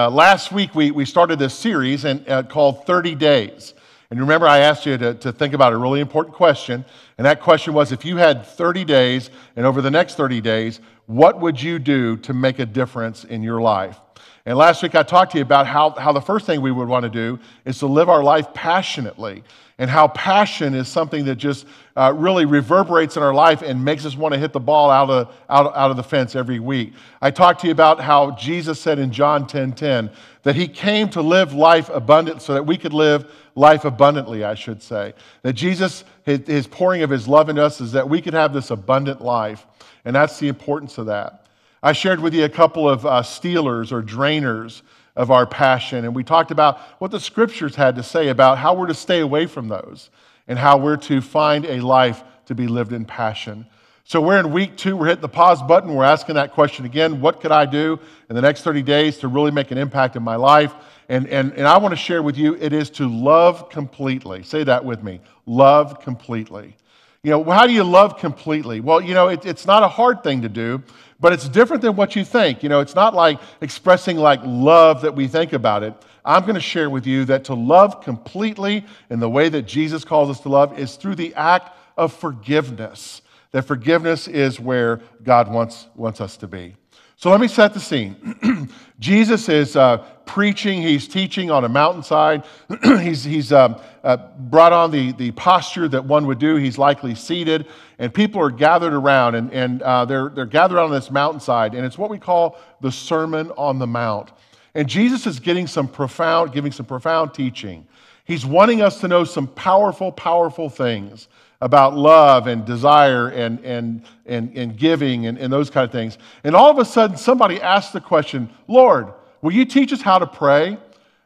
Uh, last week, we, we started this series and, uh, called 30 Days. And remember, I asked you to, to think about a really important question. And that question was if you had 30 days, and over the next 30 days, what would you do to make a difference in your life? And last week, I talked to you about how, how the first thing we would want to do is to live our life passionately and how passion is something that just uh, really reverberates in our life and makes us want to hit the ball out of, out, out of the fence every week. I talked to you about how Jesus said in John 10 10 that he came to live life abundant so that we could live life abundantly, I should say. That Jesus, his, his pouring of his love into us is that we could have this abundant life. And that's the importance of that. I shared with you a couple of uh, stealers or drainers of our passion. And we talked about what the scriptures had to say about how we're to stay away from those and how we're to find a life to be lived in passion. So we're in week two. We're hitting the pause button. We're asking that question again what could I do in the next 30 days to really make an impact in my life? And, and, and I want to share with you it is to love completely. Say that with me love completely. You know, how do you love completely? Well, you know, it, it's not a hard thing to do but it's different than what you think. You know, it's not like expressing like love that we think about it. I'm going to share with you that to love completely in the way that Jesus calls us to love is through the act of forgiveness. That forgiveness is where God wants, wants us to be. So let me set the scene. Jesus is uh, preaching, he's teaching on a mountainside. he's he's um, uh, brought on the, the posture that one would do. He's likely seated, and people are gathered around, and, and uh, they're, they're gathered on this mountainside, and it's what we call the Sermon on the Mount. And Jesus is getting some profound, giving some profound teaching. He's wanting us to know some powerful, powerful things about love and desire and, and, and, and giving and, and those kind of things. And all of a sudden, somebody asks the question, Lord, will you teach us how to pray?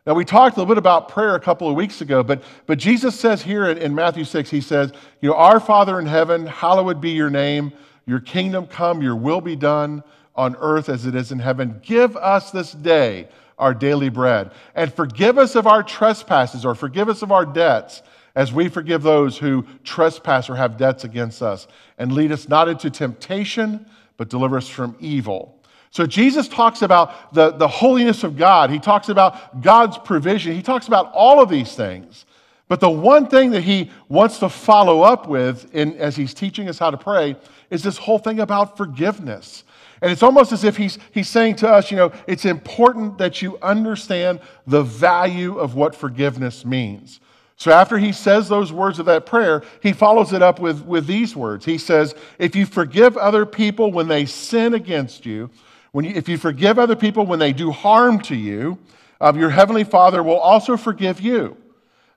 Now, we talked a little bit about prayer a couple of weeks ago, but, but Jesus says here in, in Matthew 6, he says, You know, Our Father in heaven, hallowed be your name, your kingdom come, your will be done on earth as it is in heaven. Give us this day our daily bread, and forgive us of our trespasses or forgive us of our debts as we forgive those who trespass or have debts against us. And lead us not into temptation, but deliver us from evil. So Jesus talks about the, the holiness of God. He talks about God's provision. He talks about all of these things. But the one thing that he wants to follow up with in, as he's teaching us how to pray is this whole thing about forgiveness. And it's almost as if he's, he's saying to us, you know, it's important that you understand the value of what forgiveness means. So after he says those words of that prayer, he follows it up with, with these words. He says, If you forgive other people when they sin against you, when you, if you forgive other people when they do harm to you, um, your heavenly Father will also forgive you.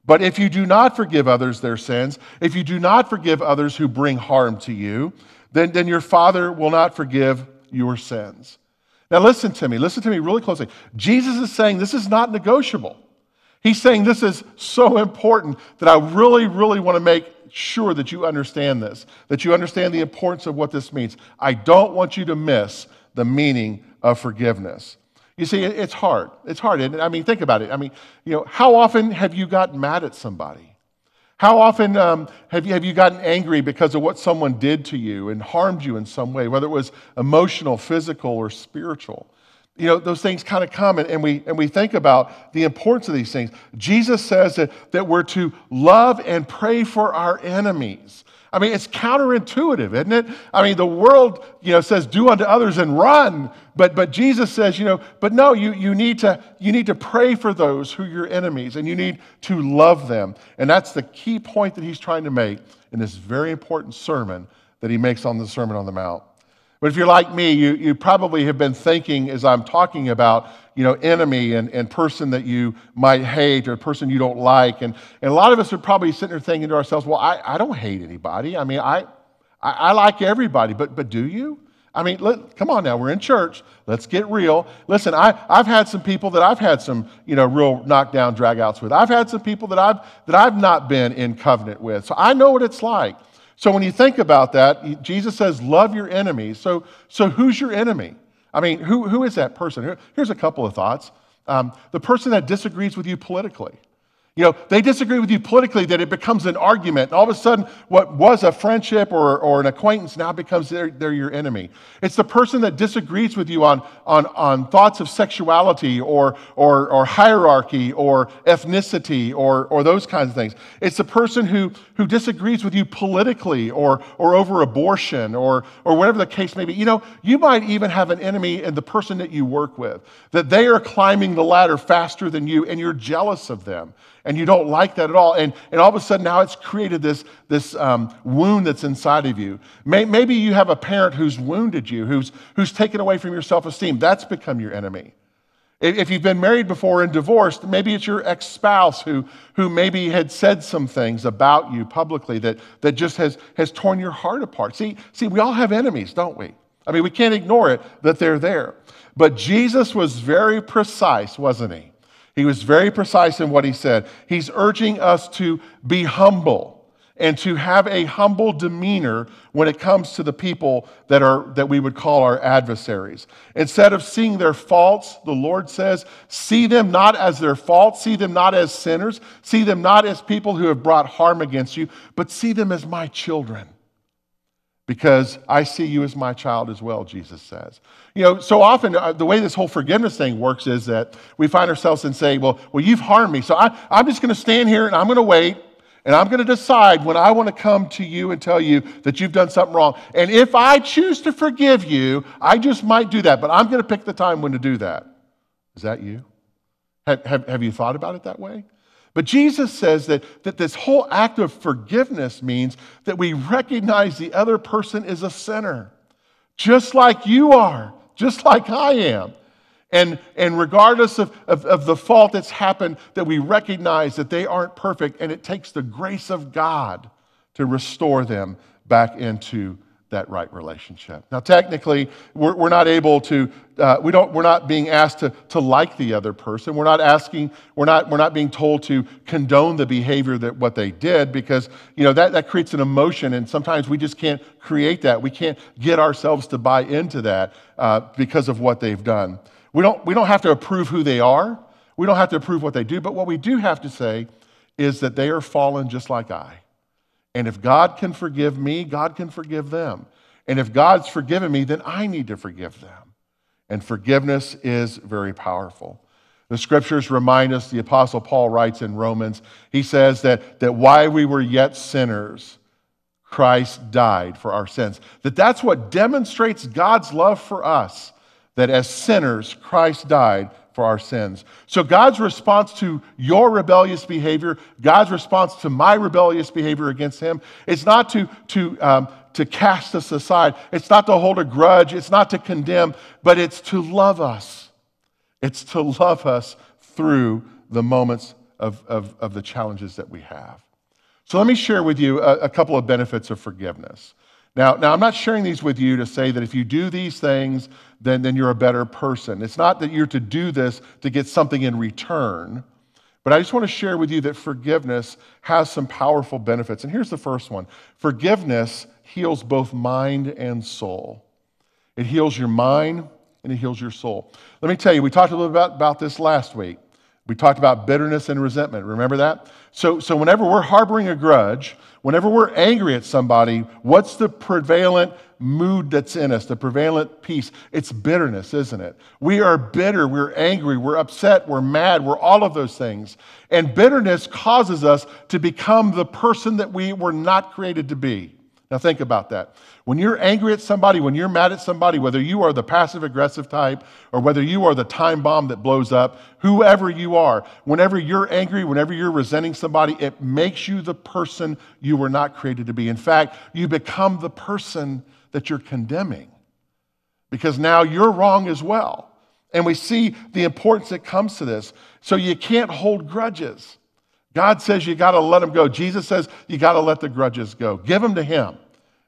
But if you do not forgive others their sins, if you do not forgive others who bring harm to you, then, then your Father will not forgive your sins. Now, listen to me. Listen to me really closely. Jesus is saying this is not negotiable. He's saying this is so important that I really, really want to make sure that you understand this, that you understand the importance of what this means. I don't want you to miss the meaning of forgiveness. You see, it's hard. It's hard. And I mean, think about it. I mean, you know, how often have you gotten mad at somebody? How often um, have, you, have you gotten angry because of what someone did to you and harmed you in some way, whether it was emotional, physical, or spiritual? You know, those things kind of come and, and, we, and we think about the importance of these things. Jesus says that, that we're to love and pray for our enemies. I mean, it's counterintuitive, isn't it? I mean, the world, you know, says do unto others and run, but, but Jesus says, you know, but no, you, you, need to, you need to pray for those who are your enemies and you need to love them. And that's the key point that he's trying to make in this very important sermon that he makes on the Sermon on the Mount. But if you're like me, you, you probably have been thinking as I'm talking about, you know, enemy and, and person that you might hate or person you don't like. And, and a lot of us are probably sitting there thinking to ourselves, well, I, I don't hate anybody. I mean, I, I, I like everybody, but, but do you? I mean, let, come on now, we're in church. Let's get real. Listen, I, I've had some people that I've had some, you know, real knockdown dragouts with. I've had some people that I've, that I've not been in covenant with. So I know what it's like. So when you think about that, Jesus says, love your enemies. So, so who's your enemy? I mean, who, who is that person? Here's a couple of thoughts. Um, the person that disagrees with you politically. You know, they disagree with you politically that it becomes an argument. All of a sudden, what was a friendship or, or an acquaintance now becomes they're, they're your enemy. It's the person that disagrees with you on, on, on thoughts of sexuality or, or, or hierarchy or ethnicity or, or those kinds of things. It's the person who, who disagrees with you politically or, or over abortion or, or whatever the case may be. You know, you might even have an enemy in the person that you work with, that they are climbing the ladder faster than you and you're jealous of them and you don't like that at all. And, and all of a sudden now it's created this, this um, wound that's inside of you. May, maybe you have a parent who's wounded you, who's, who's taken away from your self esteem. That's become your enemy. If you've been married before and divorced, maybe it's your ex spouse who, who maybe had said some things about you publicly that, that just has, has torn your heart apart. See, see, we all have enemies, don't we? I mean, we can't ignore it that they're there. But Jesus was very precise, wasn't he? He was very precise in what he said. He's urging us to be humble and to have a humble demeanor when it comes to the people that are that we would call our adversaries. Instead of seeing their faults, the Lord says, see them not as their faults, see them not as sinners, see them not as people who have brought harm against you, but see them as my children because I see you as my child as well, Jesus says. You know, so often uh, the way this whole forgiveness thing works is that we find ourselves and say, well, well, you've harmed me. So I, I'm just going to stand here and I'm going to wait and I'm going to decide when I want to come to you and tell you that you've done something wrong. And if I choose to forgive you, I just might do that, but I'm going to pick the time when to do that. Is that you? Have, have, have you thought about it that way? But Jesus says that, that this whole act of forgiveness means that we recognize the other person is a sinner, just like you are, just like I am. And, and regardless of, of, of the fault that's happened, that we recognize that they aren't perfect, and it takes the grace of God to restore them back into that right relationship. Now, technically, we're, we're not able to, uh, we don't, we're not being asked to, to like the other person. We're not asking, we're not, we're not being told to condone the behavior that what they did because, you know, that, that creates an emotion and sometimes we just can't create that. We can't get ourselves to buy into that uh, because of what they've done. We don't, we don't have to approve who they are. We don't have to approve what they do. But what we do have to say is that they are fallen just like I. And if God can forgive me, God can forgive them. And if God's forgiven me, then I need to forgive them. And forgiveness is very powerful. The scriptures remind us, the Apostle Paul writes in Romans, he says that, that while we were yet sinners, Christ died for our sins. That that's what demonstrates God's love for us, that as sinners, Christ died for our sins. So, God's response to your rebellious behavior, God's response to my rebellious behavior against Him, is not to, to, um, to cast us aside. It's not to hold a grudge. It's not to condemn, but it's to love us. It's to love us through the moments of, of, of the challenges that we have. So, let me share with you a, a couple of benefits of forgiveness. Now, now, I'm not sharing these with you to say that if you do these things, then, then you're a better person. It's not that you're to do this to get something in return, but I just want to share with you that forgiveness has some powerful benefits. And here's the first one forgiveness heals both mind and soul. It heals your mind and it heals your soul. Let me tell you, we talked a little bit about, about this last week. We talked about bitterness and resentment. Remember that? So, so whenever we're harboring a grudge, whenever we're angry at somebody, what's the prevalent mood that's in us, the prevalent peace? It's bitterness, isn't it? We are bitter, we're angry, we're upset, we're mad, we're all of those things. And bitterness causes us to become the person that we were not created to be. Now, think about that. When you're angry at somebody, when you're mad at somebody, whether you are the passive aggressive type or whether you are the time bomb that blows up, whoever you are, whenever you're angry, whenever you're resenting somebody, it makes you the person you were not created to be. In fact, you become the person that you're condemning because now you're wrong as well. And we see the importance that comes to this. So you can't hold grudges. God says you got to let them go. Jesus says you got to let the grudges go. Give them to Him,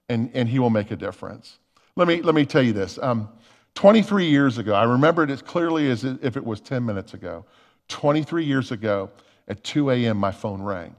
and, and He will make a difference. Let me, let me tell you this. Um, 23 years ago, I remember it as clearly as if it was 10 minutes ago. 23 years ago, at 2 a.m., my phone rang.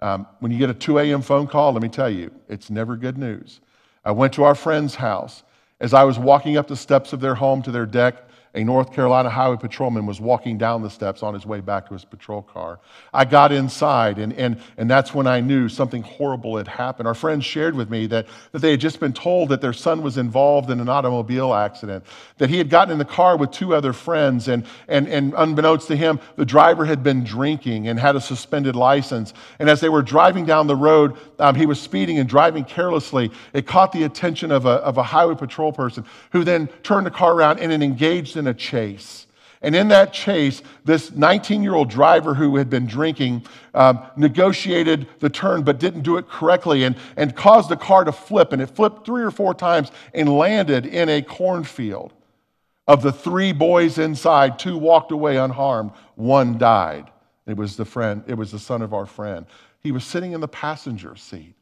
Um, when you get a 2 a.m. phone call, let me tell you, it's never good news. I went to our friend's house. As I was walking up the steps of their home to their deck, a North Carolina highway patrolman was walking down the steps on his way back to his patrol car. I got inside, and, and, and that's when I knew something horrible had happened. Our friends shared with me that, that they had just been told that their son was involved in an automobile accident, that he had gotten in the car with two other friends, and, and, and unbeknownst to him, the driver had been drinking and had a suspended license. And as they were driving down the road, um, he was speeding and driving carelessly. It caught the attention of a, of a highway patrol person who then turned the car around and engaged in a chase. And in that chase, this 19 year old driver who had been drinking um, negotiated the turn but didn't do it correctly and, and caused the car to flip. And it flipped three or four times and landed in a cornfield. Of the three boys inside, two walked away unharmed, one died. It was the friend, it was the son of our friend. He was sitting in the passenger seat.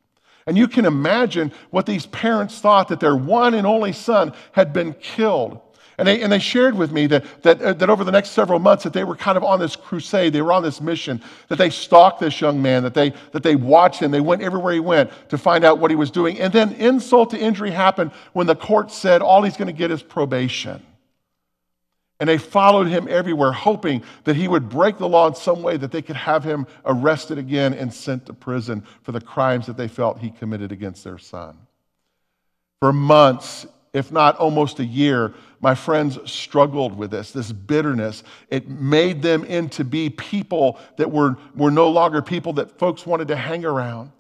And you can imagine what these parents thought that their one and only son had been killed. And they, and they shared with me that, that, uh, that over the next several months that they were kind of on this crusade, they were on this mission, that they stalked this young man, that they, that they watched him, they went everywhere he went to find out what he was doing. And then insult to injury happened when the court said all he's going to get is probation. And they followed him everywhere, hoping that he would break the law in some way that they could have him arrested again and sent to prison for the crimes that they felt he committed against their son. For months, if not almost a year, my friends struggled with this, this bitterness. It made them into be people that were, were no longer people that folks wanted to hang around.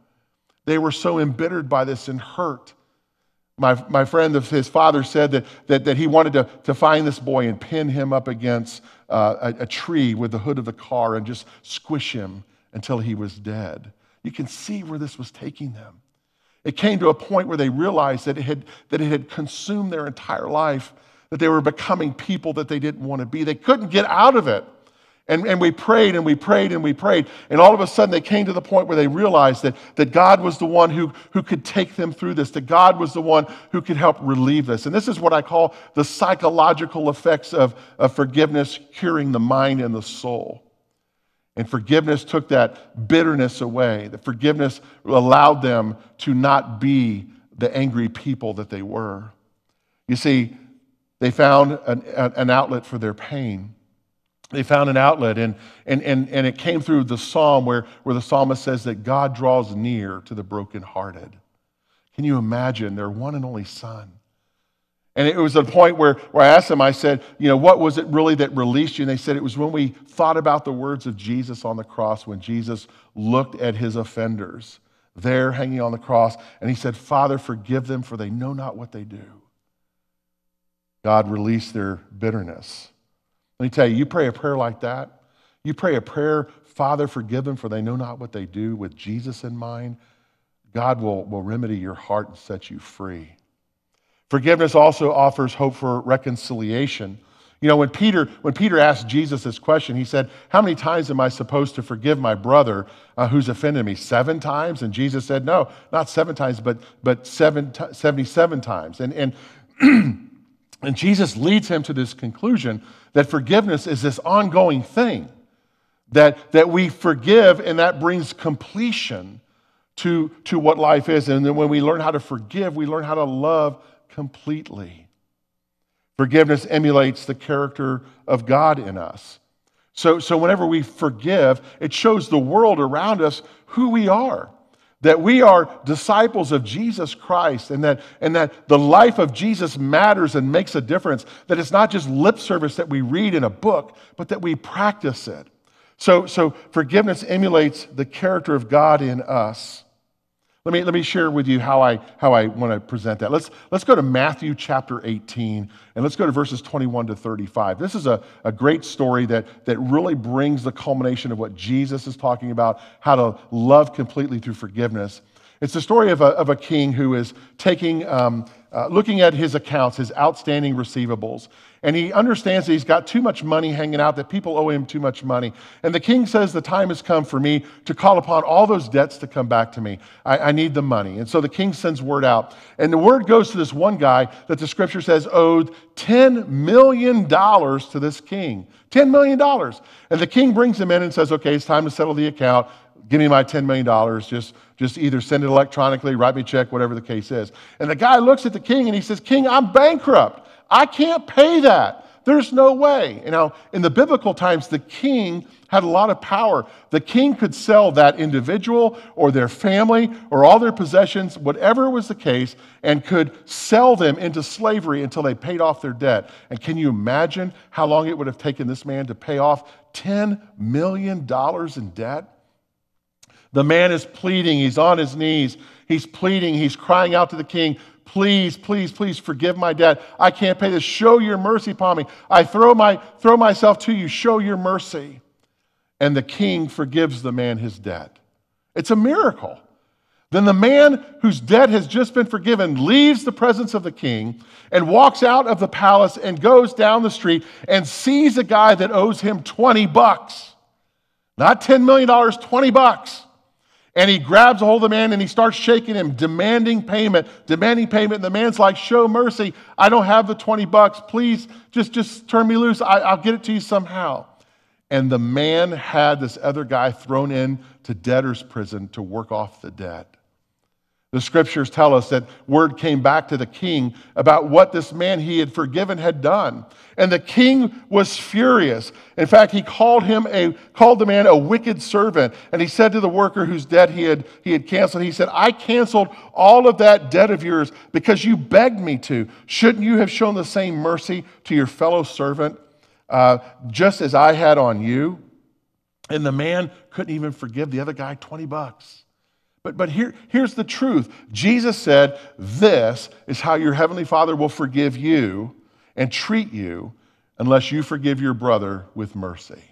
They were so embittered by this and hurt. My, my friend, his father said that, that, that he wanted to, to find this boy and pin him up against uh, a, a tree with the hood of the car and just squish him until he was dead. You can see where this was taking them. It came to a point where they realized that it had, that it had consumed their entire life, that they were becoming people that they didn't want to be. They couldn't get out of it. And, and we prayed and we prayed and we prayed. And all of a sudden, they came to the point where they realized that, that God was the one who, who could take them through this, that God was the one who could help relieve this. And this is what I call the psychological effects of, of forgiveness curing the mind and the soul. And forgiveness took that bitterness away. The forgiveness allowed them to not be the angry people that they were. You see, they found an, an outlet for their pain they found an outlet and, and, and, and it came through the psalm where, where the psalmist says that god draws near to the brokenhearted can you imagine their one and only son and it was a point where, where i asked them i said you know what was it really that released you? And they said it was when we thought about the words of jesus on the cross when jesus looked at his offenders there hanging on the cross and he said father forgive them for they know not what they do god released their bitterness. Let me tell you, you pray a prayer like that, you pray a prayer, Father, forgive them for they know not what they do, with Jesus in mind, God will, will remedy your heart and set you free. Forgiveness also offers hope for reconciliation. You know, when Peter, when Peter asked Jesus this question, he said, How many times am I supposed to forgive my brother uh, who's offended me? Seven times? And Jesus said, No, not seven times, but, but seven, 77 times. And, and And Jesus leads him to this conclusion that forgiveness is this ongoing thing, that, that we forgive and that brings completion to, to what life is. And then when we learn how to forgive, we learn how to love completely. Forgiveness emulates the character of God in us. So, so whenever we forgive, it shows the world around us who we are that we are disciples of Jesus Christ and that, and that the life of Jesus matters and makes a difference, that it's not just lip service that we read in a book, but that we practice it. So, so forgiveness emulates the character of God in us. Let me, let me share with you how I, how I want to present that. Let's, let's go to Matthew chapter 18 and let's go to verses 21 to 35. This is a, a great story that, that really brings the culmination of what Jesus is talking about, how to love completely through forgiveness. It's the story of a, of a king who is taking, um, uh, looking at his accounts, his outstanding receivables, and he understands that he's got too much money hanging out, that people owe him too much money. And the king says, The time has come for me to call upon all those debts to come back to me. I, I need the money. And so the king sends word out. And the word goes to this one guy that the scripture says owed $10 million to this king. $10 million. And the king brings him in and says, Okay, it's time to settle the account. Give me my $10 million. Just, just either send it electronically, write me a check, whatever the case is. And the guy looks at the king and he says, King, I'm bankrupt. I can't pay that. There's no way. You know, in the biblical times, the king had a lot of power. The king could sell that individual or their family or all their possessions, whatever was the case, and could sell them into slavery until they paid off their debt. And can you imagine how long it would have taken this man to pay off $10 million in debt? The man is pleading, he's on his knees, he's pleading, he's crying out to the king, Please, please, please forgive my debt. I can't pay this. Show your mercy upon me. I throw, my, throw myself to you. Show your mercy. And the king forgives the man his debt. It's a miracle. Then the man whose debt has just been forgiven leaves the presence of the king and walks out of the palace and goes down the street and sees a guy that owes him 20 bucks. Not $10 million, 20 bucks. And he grabs a hold of the man and he starts shaking him, demanding payment, demanding payment. And the man's like, Show mercy. I don't have the 20 bucks. Please just, just turn me loose. I, I'll get it to you somehow. And the man had this other guy thrown in to debtor's prison to work off the debt. The scriptures tell us that word came back to the king about what this man he had forgiven had done. And the king was furious. In fact, he called him a called the man a wicked servant. And he said to the worker whose debt he had he had canceled, he said, I canceled all of that debt of yours because you begged me to. Shouldn't you have shown the same mercy to your fellow servant, uh, just as I had on you? And the man couldn't even forgive the other guy 20 bucks. But, but here, here's the truth Jesus said, This is how your heavenly Father will forgive you and treat you unless you forgive your brother with mercy.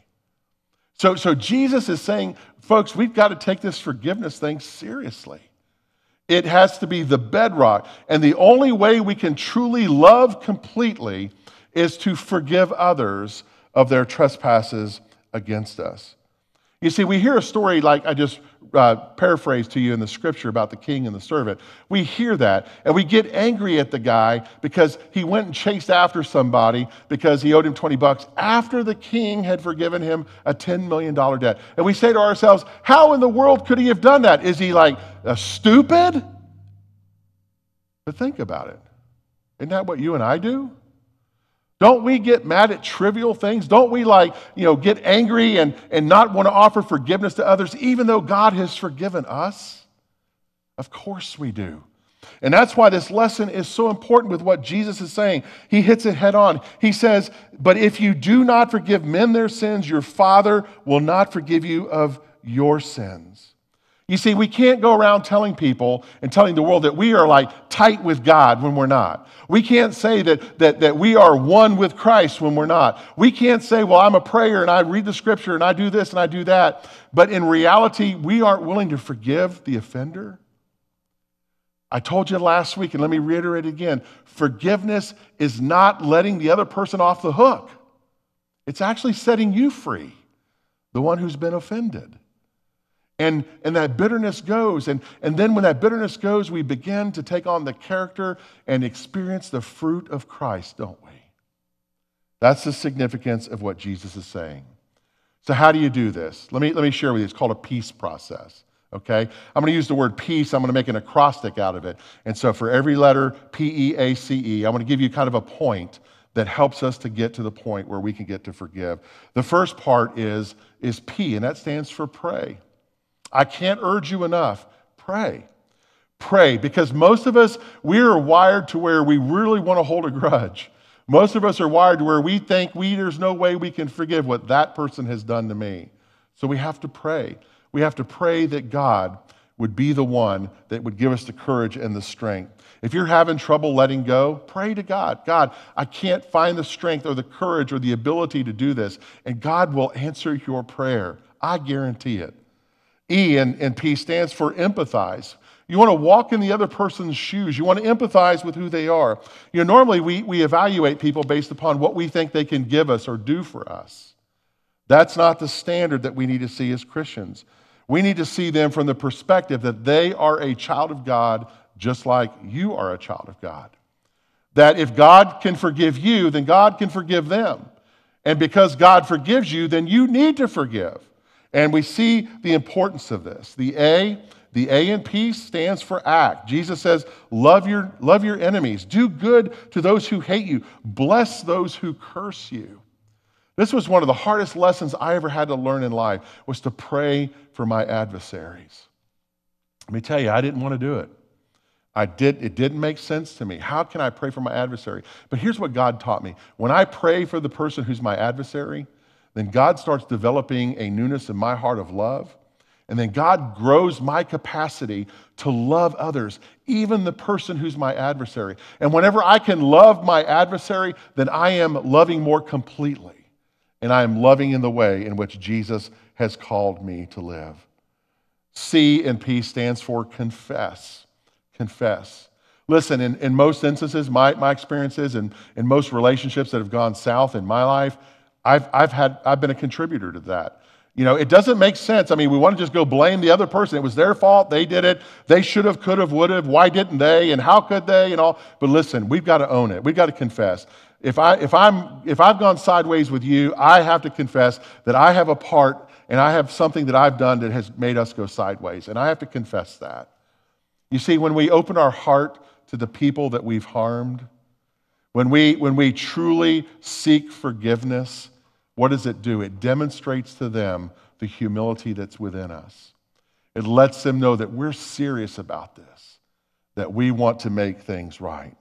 So, so Jesus is saying, folks, we've got to take this forgiveness thing seriously. It has to be the bedrock. And the only way we can truly love completely is to forgive others of their trespasses against us. You see, we hear a story like I just uh, paraphrase to you in the scripture about the king and the servant. We hear that and we get angry at the guy because he went and chased after somebody because he owed him 20 bucks after the king had forgiven him a $10 million debt. And we say to ourselves, how in the world could he have done that? Is he like stupid? But think about it. Isn't that what you and I do? Don't we get mad at trivial things? Don't we like, you know, get angry and, and not want to offer forgiveness to others, even though God has forgiven us? Of course we do. And that's why this lesson is so important with what Jesus is saying. He hits it head on. He says, But if you do not forgive men their sins, your Father will not forgive you of your sins. You see, we can't go around telling people and telling the world that we are like tight with God when we're not. We can't say that, that, that we are one with Christ when we're not. We can't say, well, I'm a prayer and I read the scripture and I do this and I do that. But in reality, we aren't willing to forgive the offender. I told you last week, and let me reiterate again forgiveness is not letting the other person off the hook, it's actually setting you free, the one who's been offended. And, and that bitterness goes. And, and then when that bitterness goes, we begin to take on the character and experience the fruit of Christ, don't we? That's the significance of what Jesus is saying. So, how do you do this? Let me, let me share with you. It's called a peace process. Okay? I'm going to use the word peace. I'm going to make an acrostic out of it. And so, for every letter, P E A C E, I'm going to give you kind of a point that helps us to get to the point where we can get to forgive. The first part is, is P, and that stands for pray. I can't urge you enough. Pray. Pray, because most of us, we are wired to where we really want to hold a grudge. Most of us are wired to where we think we, there's no way we can forgive what that person has done to me. So we have to pray. We have to pray that God would be the one that would give us the courage and the strength. If you're having trouble letting go, pray to God. God, I can't find the strength or the courage or the ability to do this. And God will answer your prayer. I guarantee it. E and, and P stands for empathize. You want to walk in the other person's shoes. You want to empathize with who they are. You know, normally we, we evaluate people based upon what we think they can give us or do for us. That's not the standard that we need to see as Christians. We need to see them from the perspective that they are a child of God just like you are a child of God. That if God can forgive you, then God can forgive them. And because God forgives you, then you need to forgive. And we see the importance of this. The A, The A in peace stands for act. Jesus says, love your, love your enemies, do good to those who hate you, bless those who curse you. This was one of the hardest lessons I ever had to learn in life was to pray for my adversaries. Let me tell you, I didn't want to do it. I did, it didn't make sense to me. How can I pray for my adversary? But here's what God taught me. When I pray for the person who's my adversary, then God starts developing a newness in my heart of love. And then God grows my capacity to love others, even the person who's my adversary. And whenever I can love my adversary, then I am loving more completely. And I am loving in the way in which Jesus has called me to live. C in P stands for confess. Confess. Listen, in, in most instances, my, my experiences and in most relationships that have gone south in my life, I've, I've, had, I've been a contributor to that. You know, it doesn't make sense. I mean, we want to just go blame the other person. It was their fault. They did it. They should have, could have, would have. Why didn't they? And how could they? And all. But listen, we've got to own it. We've got to confess. If, I, if, I'm, if I've gone sideways with you, I have to confess that I have a part and I have something that I've done that has made us go sideways. And I have to confess that. You see, when we open our heart to the people that we've harmed, when we, when we truly seek forgiveness, what does it do? It demonstrates to them the humility that's within us. It lets them know that we're serious about this, that we want to make things right.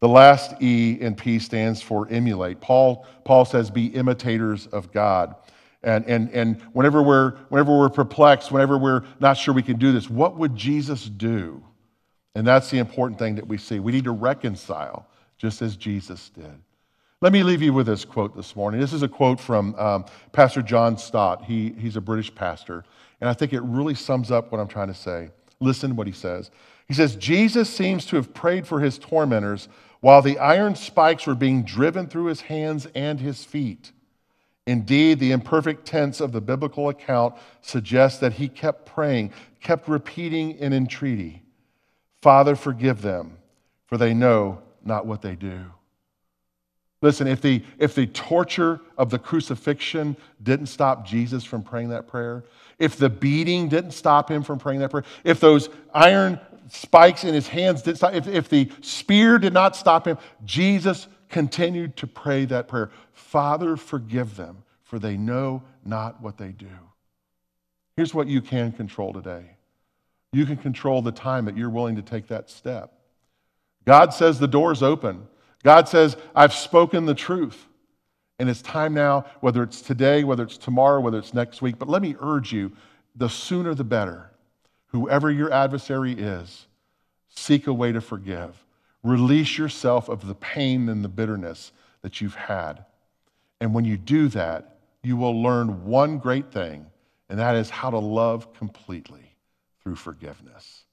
The last E in P stands for emulate. Paul, Paul says, be imitators of God. And, and, and whenever, we're, whenever we're perplexed, whenever we're not sure we can do this, what would Jesus do? And that's the important thing that we see. We need to reconcile just as Jesus did. Let me leave you with this quote this morning. This is a quote from um, Pastor John Stott. He, he's a British pastor, and I think it really sums up what I'm trying to say. Listen to what he says. He says, Jesus seems to have prayed for his tormentors while the iron spikes were being driven through his hands and his feet. Indeed, the imperfect tense of the biblical account suggests that he kept praying, kept repeating in entreaty, Father, forgive them, for they know not what they do. Listen, if the, if the torture of the crucifixion didn't stop Jesus from praying that prayer, if the beating didn't stop him from praying that prayer, if those iron spikes in his hands didn't stop, if, if the spear did not stop him, Jesus continued to pray that prayer Father, forgive them, for they know not what they do. Here's what you can control today you can control the time that you're willing to take that step. God says the door's open. God says, I've spoken the truth. And it's time now, whether it's today, whether it's tomorrow, whether it's next week. But let me urge you the sooner the better. Whoever your adversary is, seek a way to forgive. Release yourself of the pain and the bitterness that you've had. And when you do that, you will learn one great thing, and that is how to love completely through forgiveness.